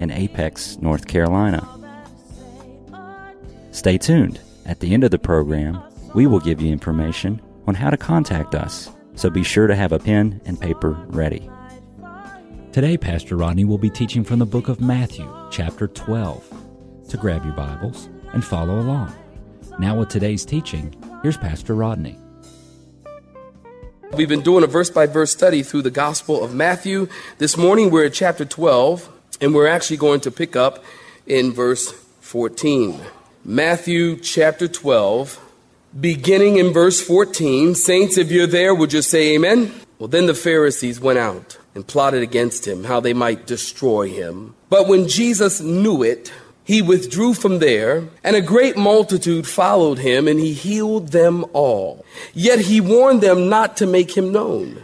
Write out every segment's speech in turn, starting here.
in Apex, North Carolina. Stay tuned. At the end of the program, we will give you information on how to contact us, so be sure to have a pen and paper ready. Today, Pastor Rodney will be teaching from the book of Matthew, chapter 12. To grab your Bibles and follow along. Now, with today's teaching, here's Pastor Rodney. We've been doing a verse by verse study through the Gospel of Matthew. This morning we're at chapter 12, and we're actually going to pick up in verse 14. Matthew chapter 12, beginning in verse 14. Saints, if you're there, would you say amen? Well, then the Pharisees went out and plotted against him, how they might destroy him. But when Jesus knew it, he withdrew from there, and a great multitude followed him, and he healed them all. Yet he warned them not to make him known,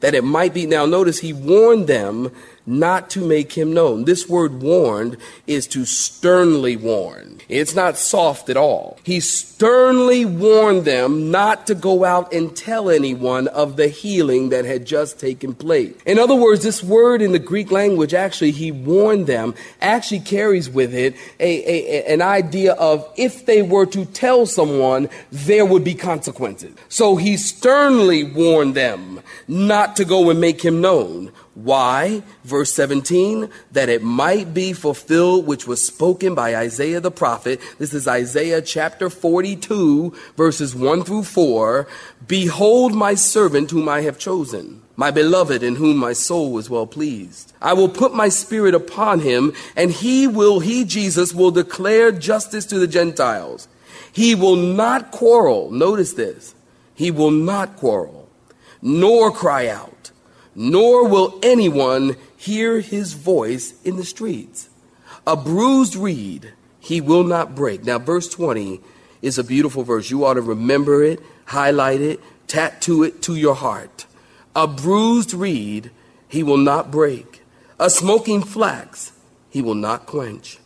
that it might be. Now, notice he warned them not to make him known. This word warned is to sternly warn. It's not soft at all. He sternly warned them not to go out and tell anyone of the healing that had just taken place. In other words, this word in the Greek language, actually, he warned them, actually carries with it a, a, an idea of if they were to tell someone, there would be consequences. So he sternly warned them not to go and make him known. Why? Verse 17, that it might be fulfilled which was spoken by Isaiah the prophet. This is Isaiah chapter 42, verses 1 through 4. Behold my servant whom I have chosen, my beloved in whom my soul is well pleased. I will put my spirit upon him, and he will, he, Jesus, will declare justice to the Gentiles. He will not quarrel. Notice this. He will not quarrel, nor cry out nor will anyone hear his voice in the streets. A bruised reed he will not break. Now, verse 20 is a beautiful verse. You ought to remember it, highlight it, tattoo it to your heart. A bruised reed he will not break. A smoking flax he will not quench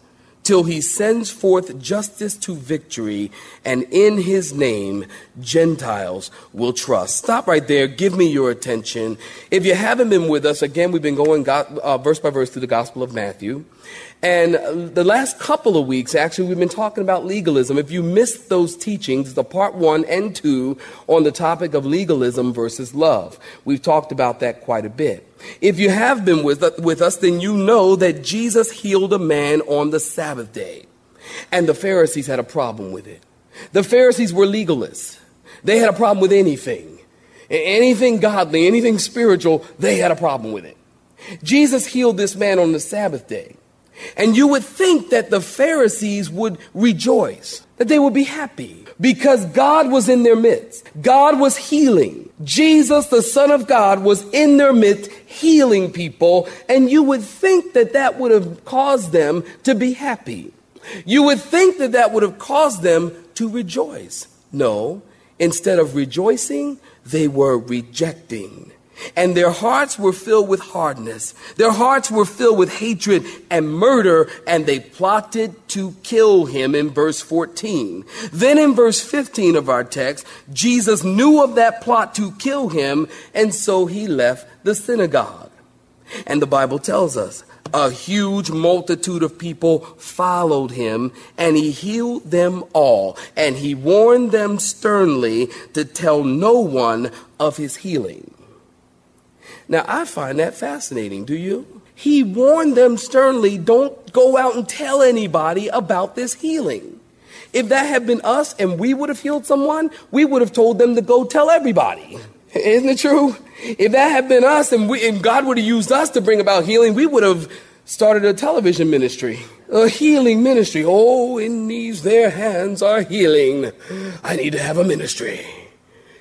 till he sends forth justice to victory, and in his name Gentiles will trust. Stop right there. Give me your attention. If you haven't been with us, again, we've been going uh, verse by verse through the Gospel of Matthew. And the last couple of weeks, actually, we've been talking about legalism. If you missed those teachings, the part one and two on the topic of legalism versus love, we've talked about that quite a bit. If you have been with, with us, then you know that Jesus healed a man on the Sabbath day. And the Pharisees had a problem with it. The Pharisees were legalists. They had a problem with anything. Anything godly, anything spiritual, they had a problem with it. Jesus healed this man on the Sabbath day. And you would think that the Pharisees would rejoice, that they would be happy because God was in their midst. God was healing. Jesus, the Son of God, was in their midst healing people. And you would think that that would have caused them to be happy. You would think that that would have caused them to rejoice. No, instead of rejoicing, they were rejecting and their hearts were filled with hardness. Their hearts were filled with hatred and murder, and they plotted to kill him in verse 14. Then in verse 15 of our text, Jesus knew of that plot to kill him, and so he left the synagogue. And the Bible tells us a huge multitude of people followed him, and he healed them all. And he warned them sternly to tell no one of his healing. Now, I find that fascinating. Do you? He warned them sternly don't go out and tell anybody about this healing. If that had been us and we would have healed someone, we would have told them to go tell everybody. Isn't it true? If that had been us and, we, and God would have used us to bring about healing, we would have started a television ministry, a healing ministry. Oh, in these their hands are healing. I need to have a ministry.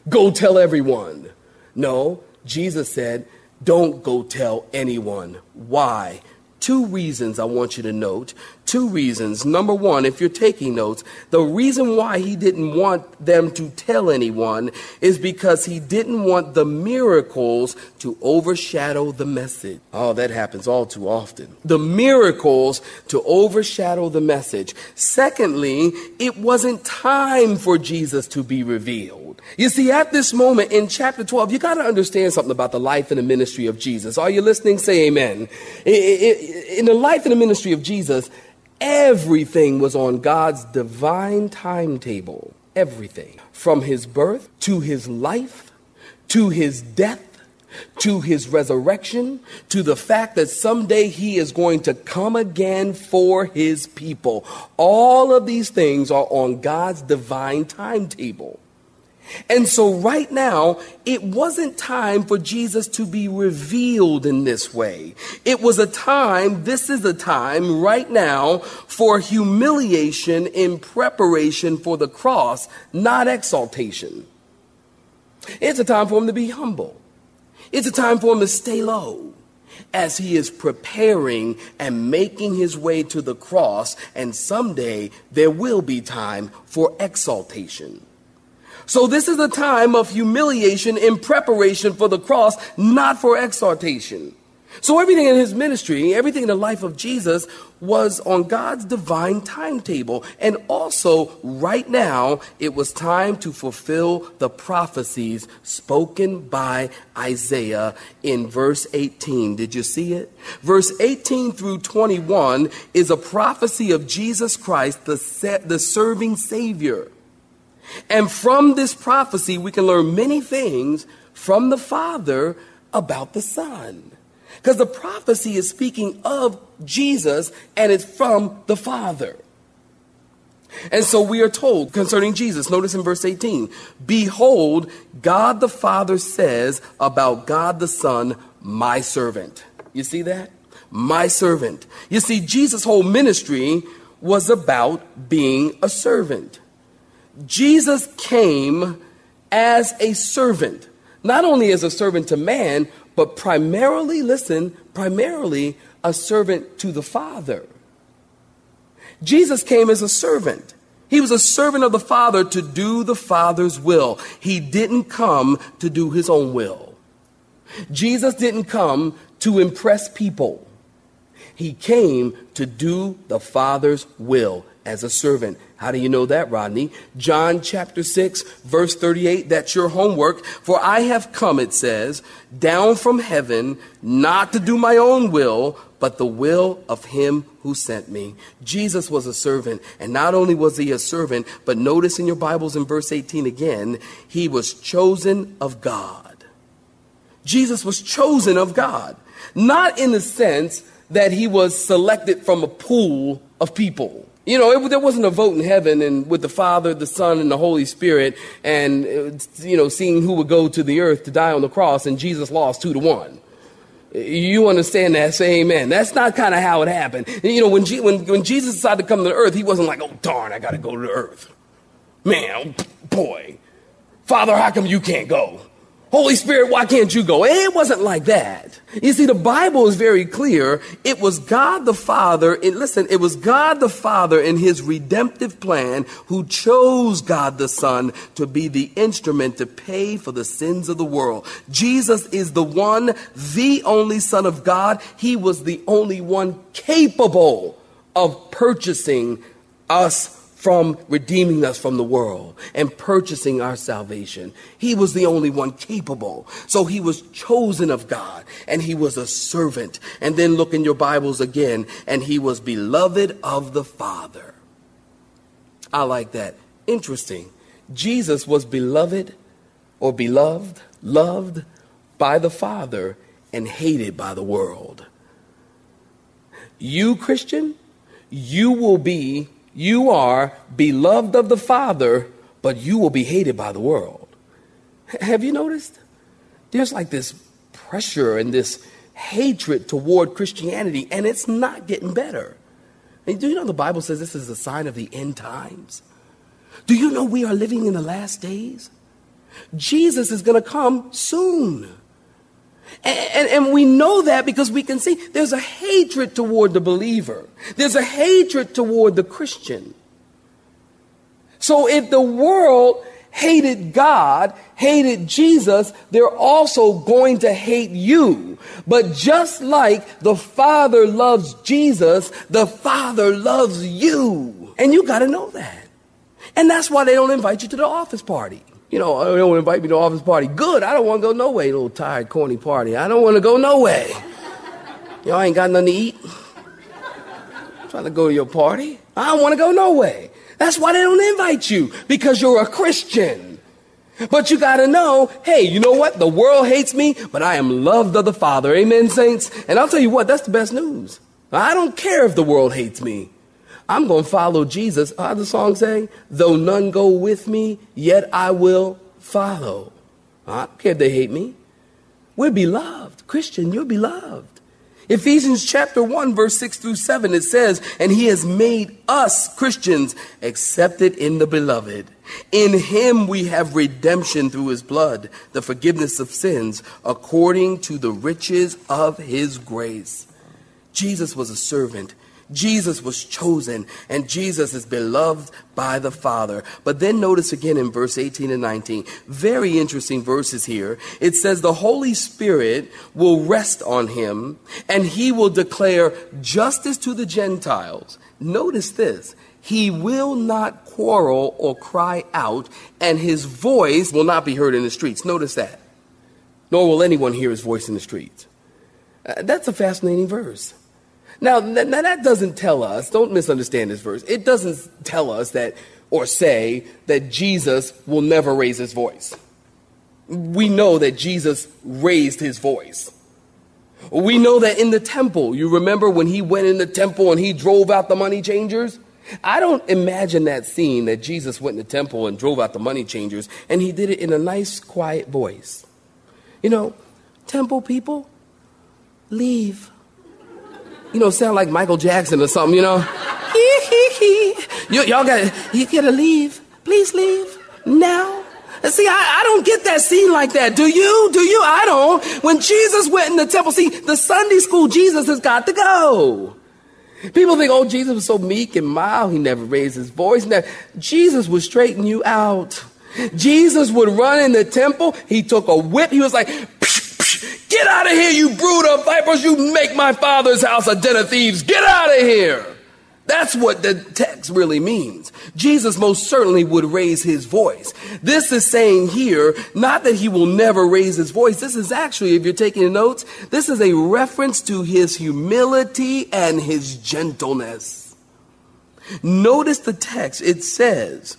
Go tell everyone. No, Jesus said, don't go tell anyone. Why? Two reasons I want you to note. Two reasons. Number one, if you're taking notes, the reason why he didn't want them to tell anyone is because he didn't want the miracles to overshadow the message. Oh, that happens all too often. The miracles to overshadow the message. Secondly, it wasn't time for Jesus to be revealed. You see, at this moment in chapter 12, you got to understand something about the life and the ministry of Jesus. Are you listening? Say amen. In the life and the ministry of Jesus, everything was on God's divine timetable. Everything. From his birth to his life to his death to his resurrection, to the fact that someday he is going to come again for his people. All of these things are on God's divine timetable. And so, right now, it wasn't time for Jesus to be revealed in this way. It was a time, this is a time right now for humiliation in preparation for the cross, not exaltation. It's a time for him to be humble. It's a time for him to stay low as he is preparing and making his way to the cross, and someday there will be time for exaltation. So this is a time of humiliation in preparation for the cross, not for exhortation. So everything in his ministry, everything in the life of Jesus was on God's divine timetable. And also, right now, it was time to fulfill the prophecies spoken by Isaiah in verse 18. Did you see it? Verse 18 through 21 is a prophecy of Jesus Christ, the, the serving Savior. And from this prophecy, we can learn many things from the Father about the Son. Because the prophecy is speaking of Jesus and it's from the Father. And so we are told concerning Jesus, notice in verse 18, Behold, God the Father says about God the Son, my servant. You see that? My servant. You see, Jesus' whole ministry was about being a servant. Jesus came as a servant, not only as a servant to man, but primarily, listen, primarily a servant to the Father. Jesus came as a servant. He was a servant of the Father to do the Father's will. He didn't come to do his own will. Jesus didn't come to impress people. He came to do the Father's will as a servant. How do you know that, Rodney? John chapter 6, verse 38. That's your homework. For I have come, it says, down from heaven, not to do my own will, but the will of him who sent me. Jesus was a servant. And not only was he a servant, but notice in your Bibles in verse 18 again, he was chosen of God. Jesus was chosen of God. Not in the sense that he was selected from a pool of people. You know, it, there wasn't a vote in heaven and with the Father, the Son, and the Holy Spirit, and uh, you know, seeing who would go to the earth to die on the cross, and Jesus lost two to one. You understand that? Say amen. That's not kind of how it happened. You know, when, G- when, when Jesus decided to come to the earth, he wasn't like, oh, darn, I got to go to the earth. Man, oh, boy. Father, how come you can't go? Holy Spirit, why can't you go? It wasn't like that. You see, the Bible is very clear. It was God the Father, and listen, it was God the Father in his redemptive plan who chose God the Son to be the instrument to pay for the sins of the world. Jesus is the one, the only Son of God. He was the only one capable of purchasing us from redeeming us from the world and purchasing our salvation. He was the only one capable. So he was chosen of God and he was a servant. And then look in your Bibles again, and he was beloved of the Father. I like that. Interesting. Jesus was beloved or beloved, loved by the Father and hated by the world. You, Christian, you will be you are beloved of the Father, but you will be hated by the world. Have you noticed? There's like this pressure and this hatred toward Christianity, and it's not getting better. And do you know the Bible says this is a sign of the end times? Do you know we are living in the last days? Jesus is going to come soon. And, and, and, we know that because we can see there's a hatred toward the believer. There's a hatred toward the Christian. So if the world hated God, hated Jesus, they're also going to hate you. But just like the Father loves Jesus, the Father loves you. And you got to know that. And that's why they don't invite you to the office party. You know, they don't invite me to office party. Good. I don't want to go no way, little tired, corny party. I don't want to go no way. Y'all ain't got nothing to eat. I'm trying to go to your party. I don't want to go no way. That's why they don't invite you, because you're a Christian. But you gotta know, hey, you know what? The world hates me, but I am loved of the Father. Amen, saints? And I'll tell you what, that's the best news. I don't care if the world hates me. I'm going to follow Jesus. How the song say? Though none go with me, yet I will follow. I don't care if they hate me. We're beloved. Christian, you're beloved. Ephesians chapter 1, verse 6 through 7, it says, And he has made us Christians accepted in the beloved. In him we have redemption through his blood, the forgiveness of sins, according to the riches of his grace. Jesus was a servant. Jesus was chosen and Jesus is beloved by the Father. But then notice again in verse 18 and 19, very interesting verses here. It says, The Holy Spirit will rest on him and he will declare justice to the Gentiles. Notice this. He will not quarrel or cry out, and his voice will not be heard in the streets. Notice that. Nor will anyone hear his voice in the streets. Uh, that's a fascinating verse. Now, now, that doesn't tell us, don't misunderstand this verse. It doesn't tell us that or say that Jesus will never raise his voice. We know that Jesus raised his voice. We know that in the temple, you remember when he went in the temple and he drove out the money changers? I don't imagine that scene that Jesus went in the temple and drove out the money changers and he did it in a nice, quiet voice. You know, temple people, leave you know, sound like Michael Jackson or something, you know. you, y'all got, you gotta leave. Please leave now. See, I, I don't get that scene like that. Do you? Do you? I don't. When Jesus went in the temple, see, the Sunday school Jesus has got to go. People think, oh, Jesus was so meek and mild. He never raised his voice. Never. Jesus would straighten you out. Jesus would run in the temple. He took a whip. He was like, Get out of here, you brood of vipers. You make my father's house a den of thieves. Get out of here. That's what the text really means. Jesus most certainly would raise his voice. This is saying here, not that he will never raise his voice. This is actually, if you're taking notes, this is a reference to his humility and his gentleness. Notice the text. It says,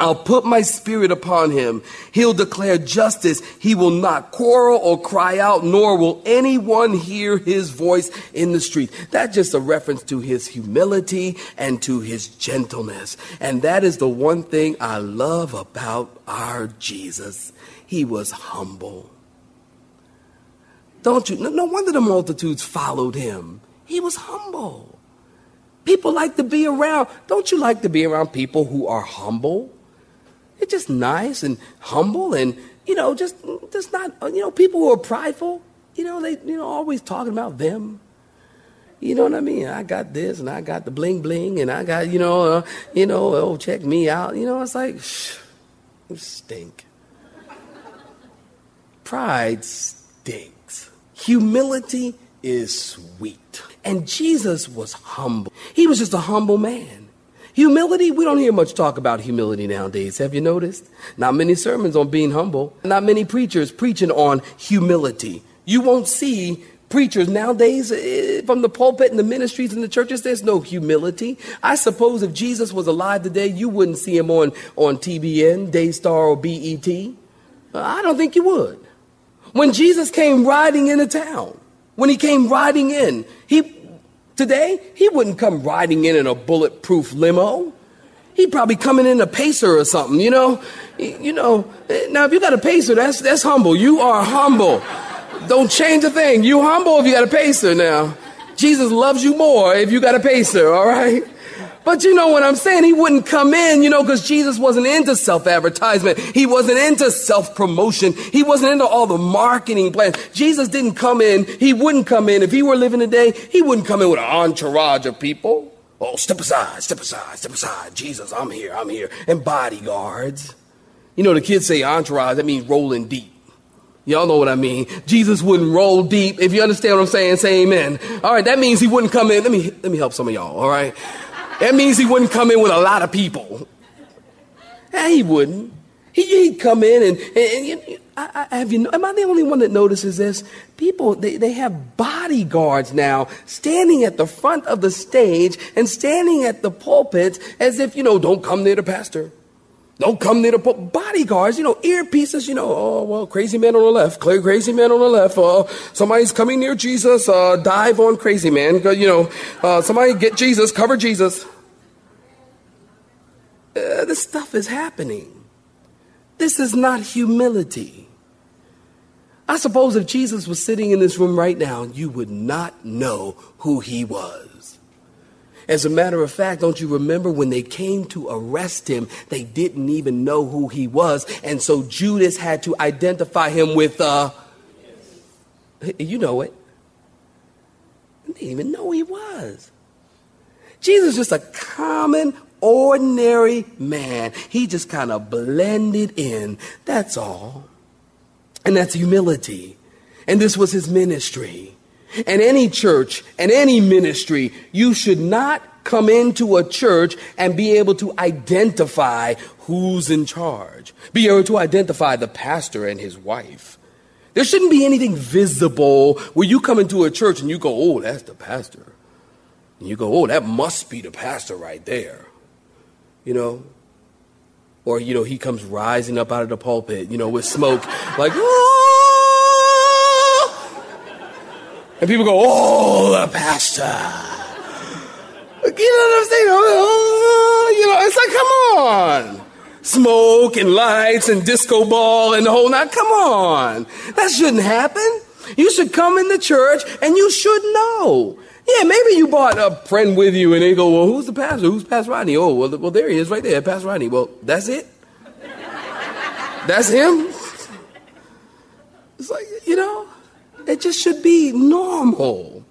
I'll put my spirit upon him. He'll declare justice. He will not quarrel or cry out, nor will anyone hear his voice in the street. That's just a reference to his humility and to his gentleness. And that is the one thing I love about our Jesus. He was humble. Don't you? No wonder the multitudes followed him. He was humble. People like to be around. Don't you like to be around people who are humble? It's just nice and humble and, you know, just, just not, you know, people who are prideful, you know, they, you know, always talking about them. You know what I mean? I got this and I got the bling bling and I got, you know, uh, you know, oh, check me out. You know, it's like, shh, stink. Pride stinks. Humility is sweet. And Jesus was humble. He was just a humble man. Humility, we don't hear much talk about humility nowadays. Have you noticed? Not many sermons on being humble, not many preachers preaching on humility. You won't see preachers nowadays eh, from the pulpit and the ministries and the churches there's no humility i suppose if jesus was alive today you wouldn't see him on, on tbn daystar or bet i don't think you would when jesus came riding into town when he came riding in he Today, he wouldn't come riding in in a bulletproof limo. He'd probably coming in a pacer or something, you know? You know, eh, now if you got a pacer, that's, that's humble. You are humble. Don't change a thing. You humble if you got a pacer now. Jesus loves you more if you got a pacer, all right? But you know what I'm saying? He wouldn't come in, you know, because Jesus wasn't into self advertisement. He wasn't into self promotion. He wasn't into all the marketing plans. Jesus didn't come in. He wouldn't come in. If he were living today, he wouldn't come in with an entourage of people. Oh, step aside, step aside, step aside. Jesus, I'm here, I'm here. And bodyguards. You know, the kids say entourage, that means rolling deep. Y'all know what I mean. Jesus wouldn't roll deep. If you understand what I'm saying, say amen. All right, that means he wouldn't come in. Let me, let me help some of y'all, all right? That means he wouldn't come in with a lot of people. Yeah, he wouldn't. He, would come in and, and, and I, I, have you, am I the only one that notices this? People, they, they have bodyguards now standing at the front of the stage and standing at the pulpit as if, you know, don't come near the pastor. Don't come near the pulpit. Bodyguards, you know, earpieces, you know, oh, well, crazy man on the left, crazy man on the left. Uh, somebody's coming near Jesus, uh, dive on crazy man. You know, uh, somebody get Jesus, cover Jesus. Uh, this stuff is happening. This is not humility. I suppose if Jesus was sitting in this room right now, you would not know who he was. As a matter of fact, don't you remember when they came to arrest him, they didn't even know who he was. And so Judas had to identify him with, uh, you know it. They didn't even know who he was. Jesus was just a common, ordinary man. He just kind of blended in. That's all. And that's humility. And this was his ministry. And any church and any ministry, you should not come into a church and be able to identify who's in charge, be able to identify the pastor and his wife. There shouldn't be anything visible where you come into a church and you go, oh, that's the pastor. And you go, oh, that must be the pastor right there you know. Or, you know, he comes rising up out of the pulpit, you know, with smoke, like, oh! And people go, oh, the pastor. You know what I'm saying? Oh, you know, it's like, come on. Smoke and lights and disco ball and the whole night. Come on. That shouldn't happen. You should come in the church and you should know. Yeah, maybe you brought a friend with you and they go, well, who's the pastor? Who's Pastor Rodney? Oh, well, well there he is right there, Pastor Rodney. Well, that's it? That's him? It's like, you know, it just should be normal.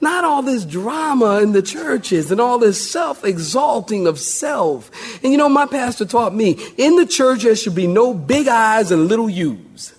Not all this drama in the churches and all this self exalting of self. And you know, my pastor taught me in the church there should be no big eyes and little U's.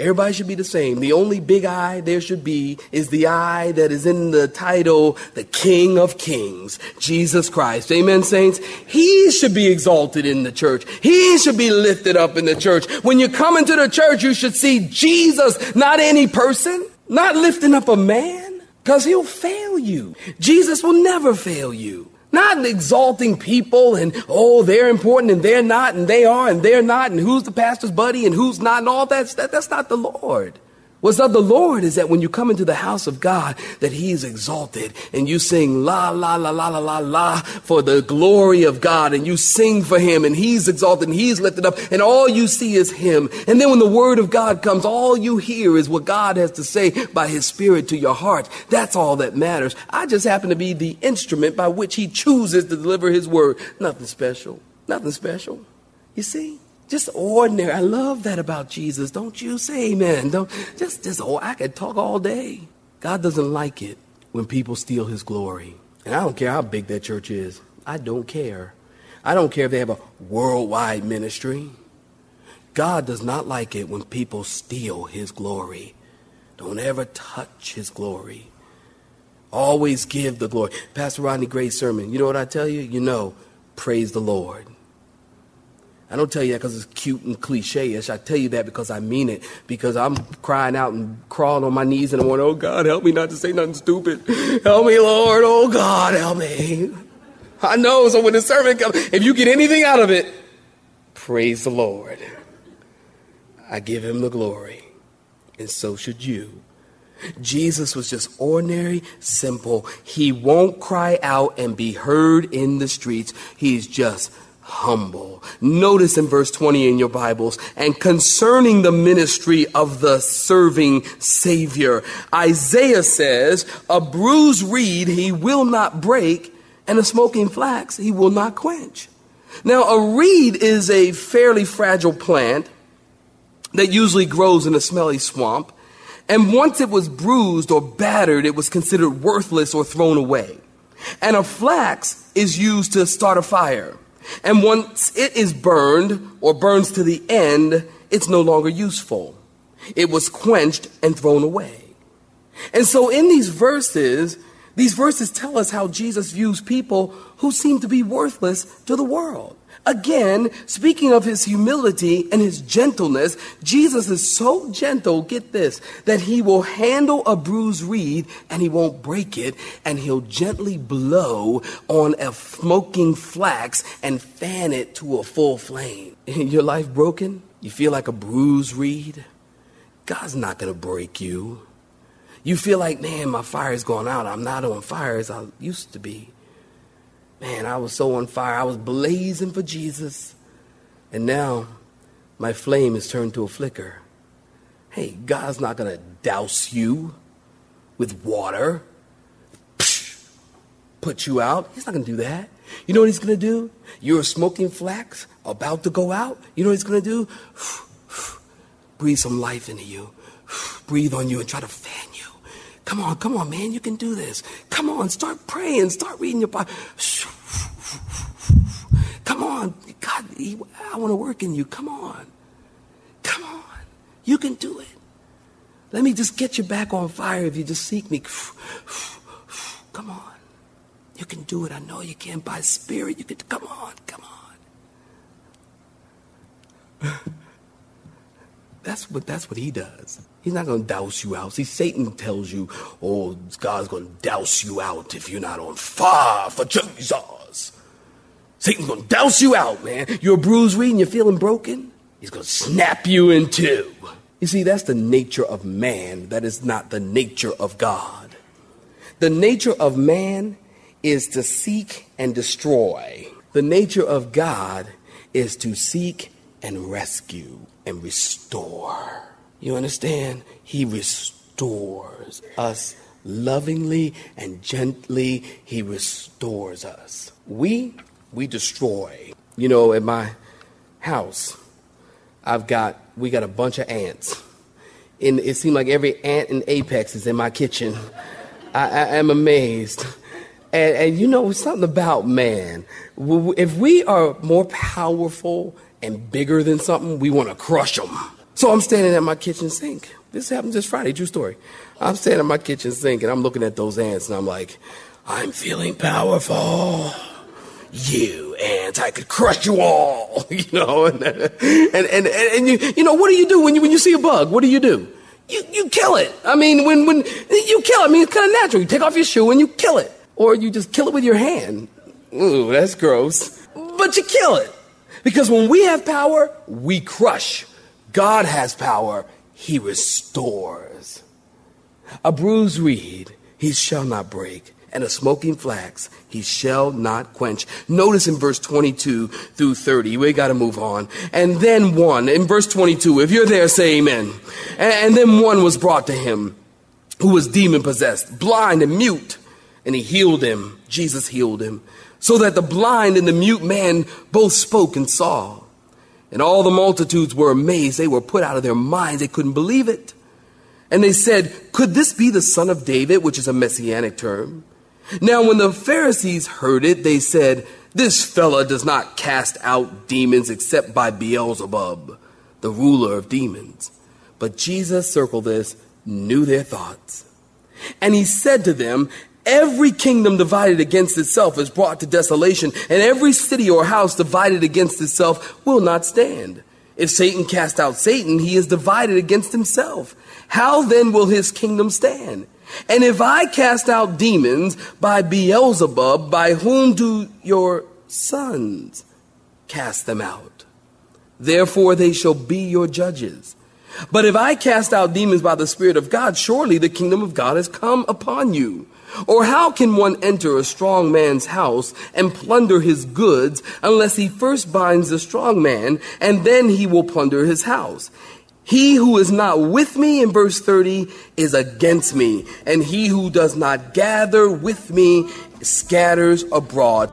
Everybody should be the same. The only big I there should be is the I that is in the title, the King of Kings, Jesus Christ. Amen, saints? He should be exalted in the church. He should be lifted up in the church. When you come into the church, you should see Jesus, not any person, not lifting up a man, because he'll fail you. Jesus will never fail you. Not exalting people and, oh, they're important and they're not and they are and they're not and who's the pastor's buddy and who's not and all that. that that's not the Lord. What's of the Lord is that when you come into the house of God, that He is exalted and you sing la la la la la la la for the glory of God and you sing for Him and He's exalted and He's lifted up and all you see is Him. And then when the Word of God comes, all you hear is what God has to say by His Spirit to your heart. That's all that matters. I just happen to be the instrument by which He chooses to deliver His Word. Nothing special. Nothing special. You see? Just ordinary. I love that about Jesus. Don't you say amen. Don't just just oh, I could talk all day. God doesn't like it when people steal his glory. And I don't care how big that church is. I don't care. I don't care if they have a worldwide ministry. God does not like it when people steal his glory. Don't ever touch his glory. Always give the glory. Pastor Rodney, great sermon. You know what I tell you? You know, praise the Lord. I don't tell you that because it's cute and cliche-ish. I tell you that because I mean it. Because I'm crying out and crawling on my knees and I'm going, oh God, help me not to say nothing stupid. Help me, Lord. Oh God, help me. I know. So when the servant comes, if you get anything out of it, praise the Lord. I give him the glory. And so should you. Jesus was just ordinary, simple. He won't cry out and be heard in the streets. He's just humble. Notice in verse 20 in your Bibles, and concerning the ministry of the serving Savior, Isaiah says, A bruised reed he will not break, and a smoking flax he will not quench. Now, a reed is a fairly fragile plant that usually grows in a smelly swamp, and once it was bruised or battered, it was considered worthless or thrown away. And a flax is used to start a fire. And once it is burned or burns to the end, it's no longer useful. It was quenched and thrown away. And so in these verses, these verses tell us how Jesus views people who seem to be worthless to the world. Again, speaking of his humility and his gentleness, Jesus is so gentle, get this, that he will handle a bruised reed and he won't break it, and he'll gently blow on a smoking flax and fan it to a full flame. Your life broken? You feel like a bruised reed? God's not going to break you. You feel like, man, my fire's going out. I'm not on fire as I used to be. Man, I was so on fire. I was blazing for Jesus. And now my flame is turned to a flicker. Hey, God's not going to douse you with water, put you out. He's not going to do that. You know what he's going to do? You're smoking flax about to go out. You know what he's going to do? Breathe some life into you. Breathe on you and try to fan you. Come on, come on, man. You can do this. Come on, start praying. Start reading your Bible. Come on. God, I want to work in you. Come on. Come on. You can do it. Let me just get you back on fire if you just seek me. Come on. You can do it. I know you can by spirit. You can come on. Come on. That's what that's what he does. He's not going to douse you out. See, Satan tells you, "Oh, God's going to douse you out if you're not on fire for Jesus." Satan's going to douse you out, man. You're bruised reed and you're feeling broken. He's going to snap you in two. You see, that's the nature of man. That is not the nature of God. The nature of man is to seek and destroy. The nature of God is to seek and rescue and restore. You understand? He restores us lovingly and gently. He restores us. We, we destroy. You know, at my house, I've got, we got a bunch of ants. And it seemed like every ant in Apex is in my kitchen. I, I am amazed. And, and you know, something about man. If we are more powerful and bigger than something, we want to crush them. So I'm standing at my kitchen sink. This happened this Friday, true story. I'm standing at my kitchen sink and I'm looking at those ants and I'm like, I'm feeling powerful. You ants, I could crush you all. You know, and and and, and, and you you know what do you do when you when you see a bug? What do you do? You you kill it. I mean, when when you kill it, I mean it's kind of natural. You take off your shoe and you kill it, or you just kill it with your hand. Ooh, that's gross. But you kill it. Because when we have power, we crush. God has power, he restores. A bruised reed he shall not break, and a smoking flax he shall not quench. Notice in verse 22 through 30, we got to move on. And then one, in verse 22, if you're there, say amen. And, then one was brought to him who was demon possessed, blind and mute, and he healed him. Jesus healed him so that the blind and the mute man both spoke and saw. And all the multitudes were amazed. They were put out of their minds. They couldn't believe it. And they said, Could this be the son of David, which is a messianic term? Now, when the Pharisees heard it, they said, This fella does not cast out demons except by Beelzebub, the ruler of demons. But Jesus, circle this, knew their thoughts. And he said to them, Every kingdom divided against itself is brought to desolation, and every city or house divided against itself will not stand. If Satan cast out Satan, he is divided against himself. How then will his kingdom stand? And if I cast out demons by Beelzebub, by whom do your sons cast them out? Therefore they shall be your judges. But if I cast out demons by the Spirit of God, surely the kingdom of God has come upon you. Or how can one enter a strong man's house and plunder his goods unless he first binds the strong man and then he will plunder his house? He who is not with me in verse 30 is against me, and he who does not gather with me scatters abroad.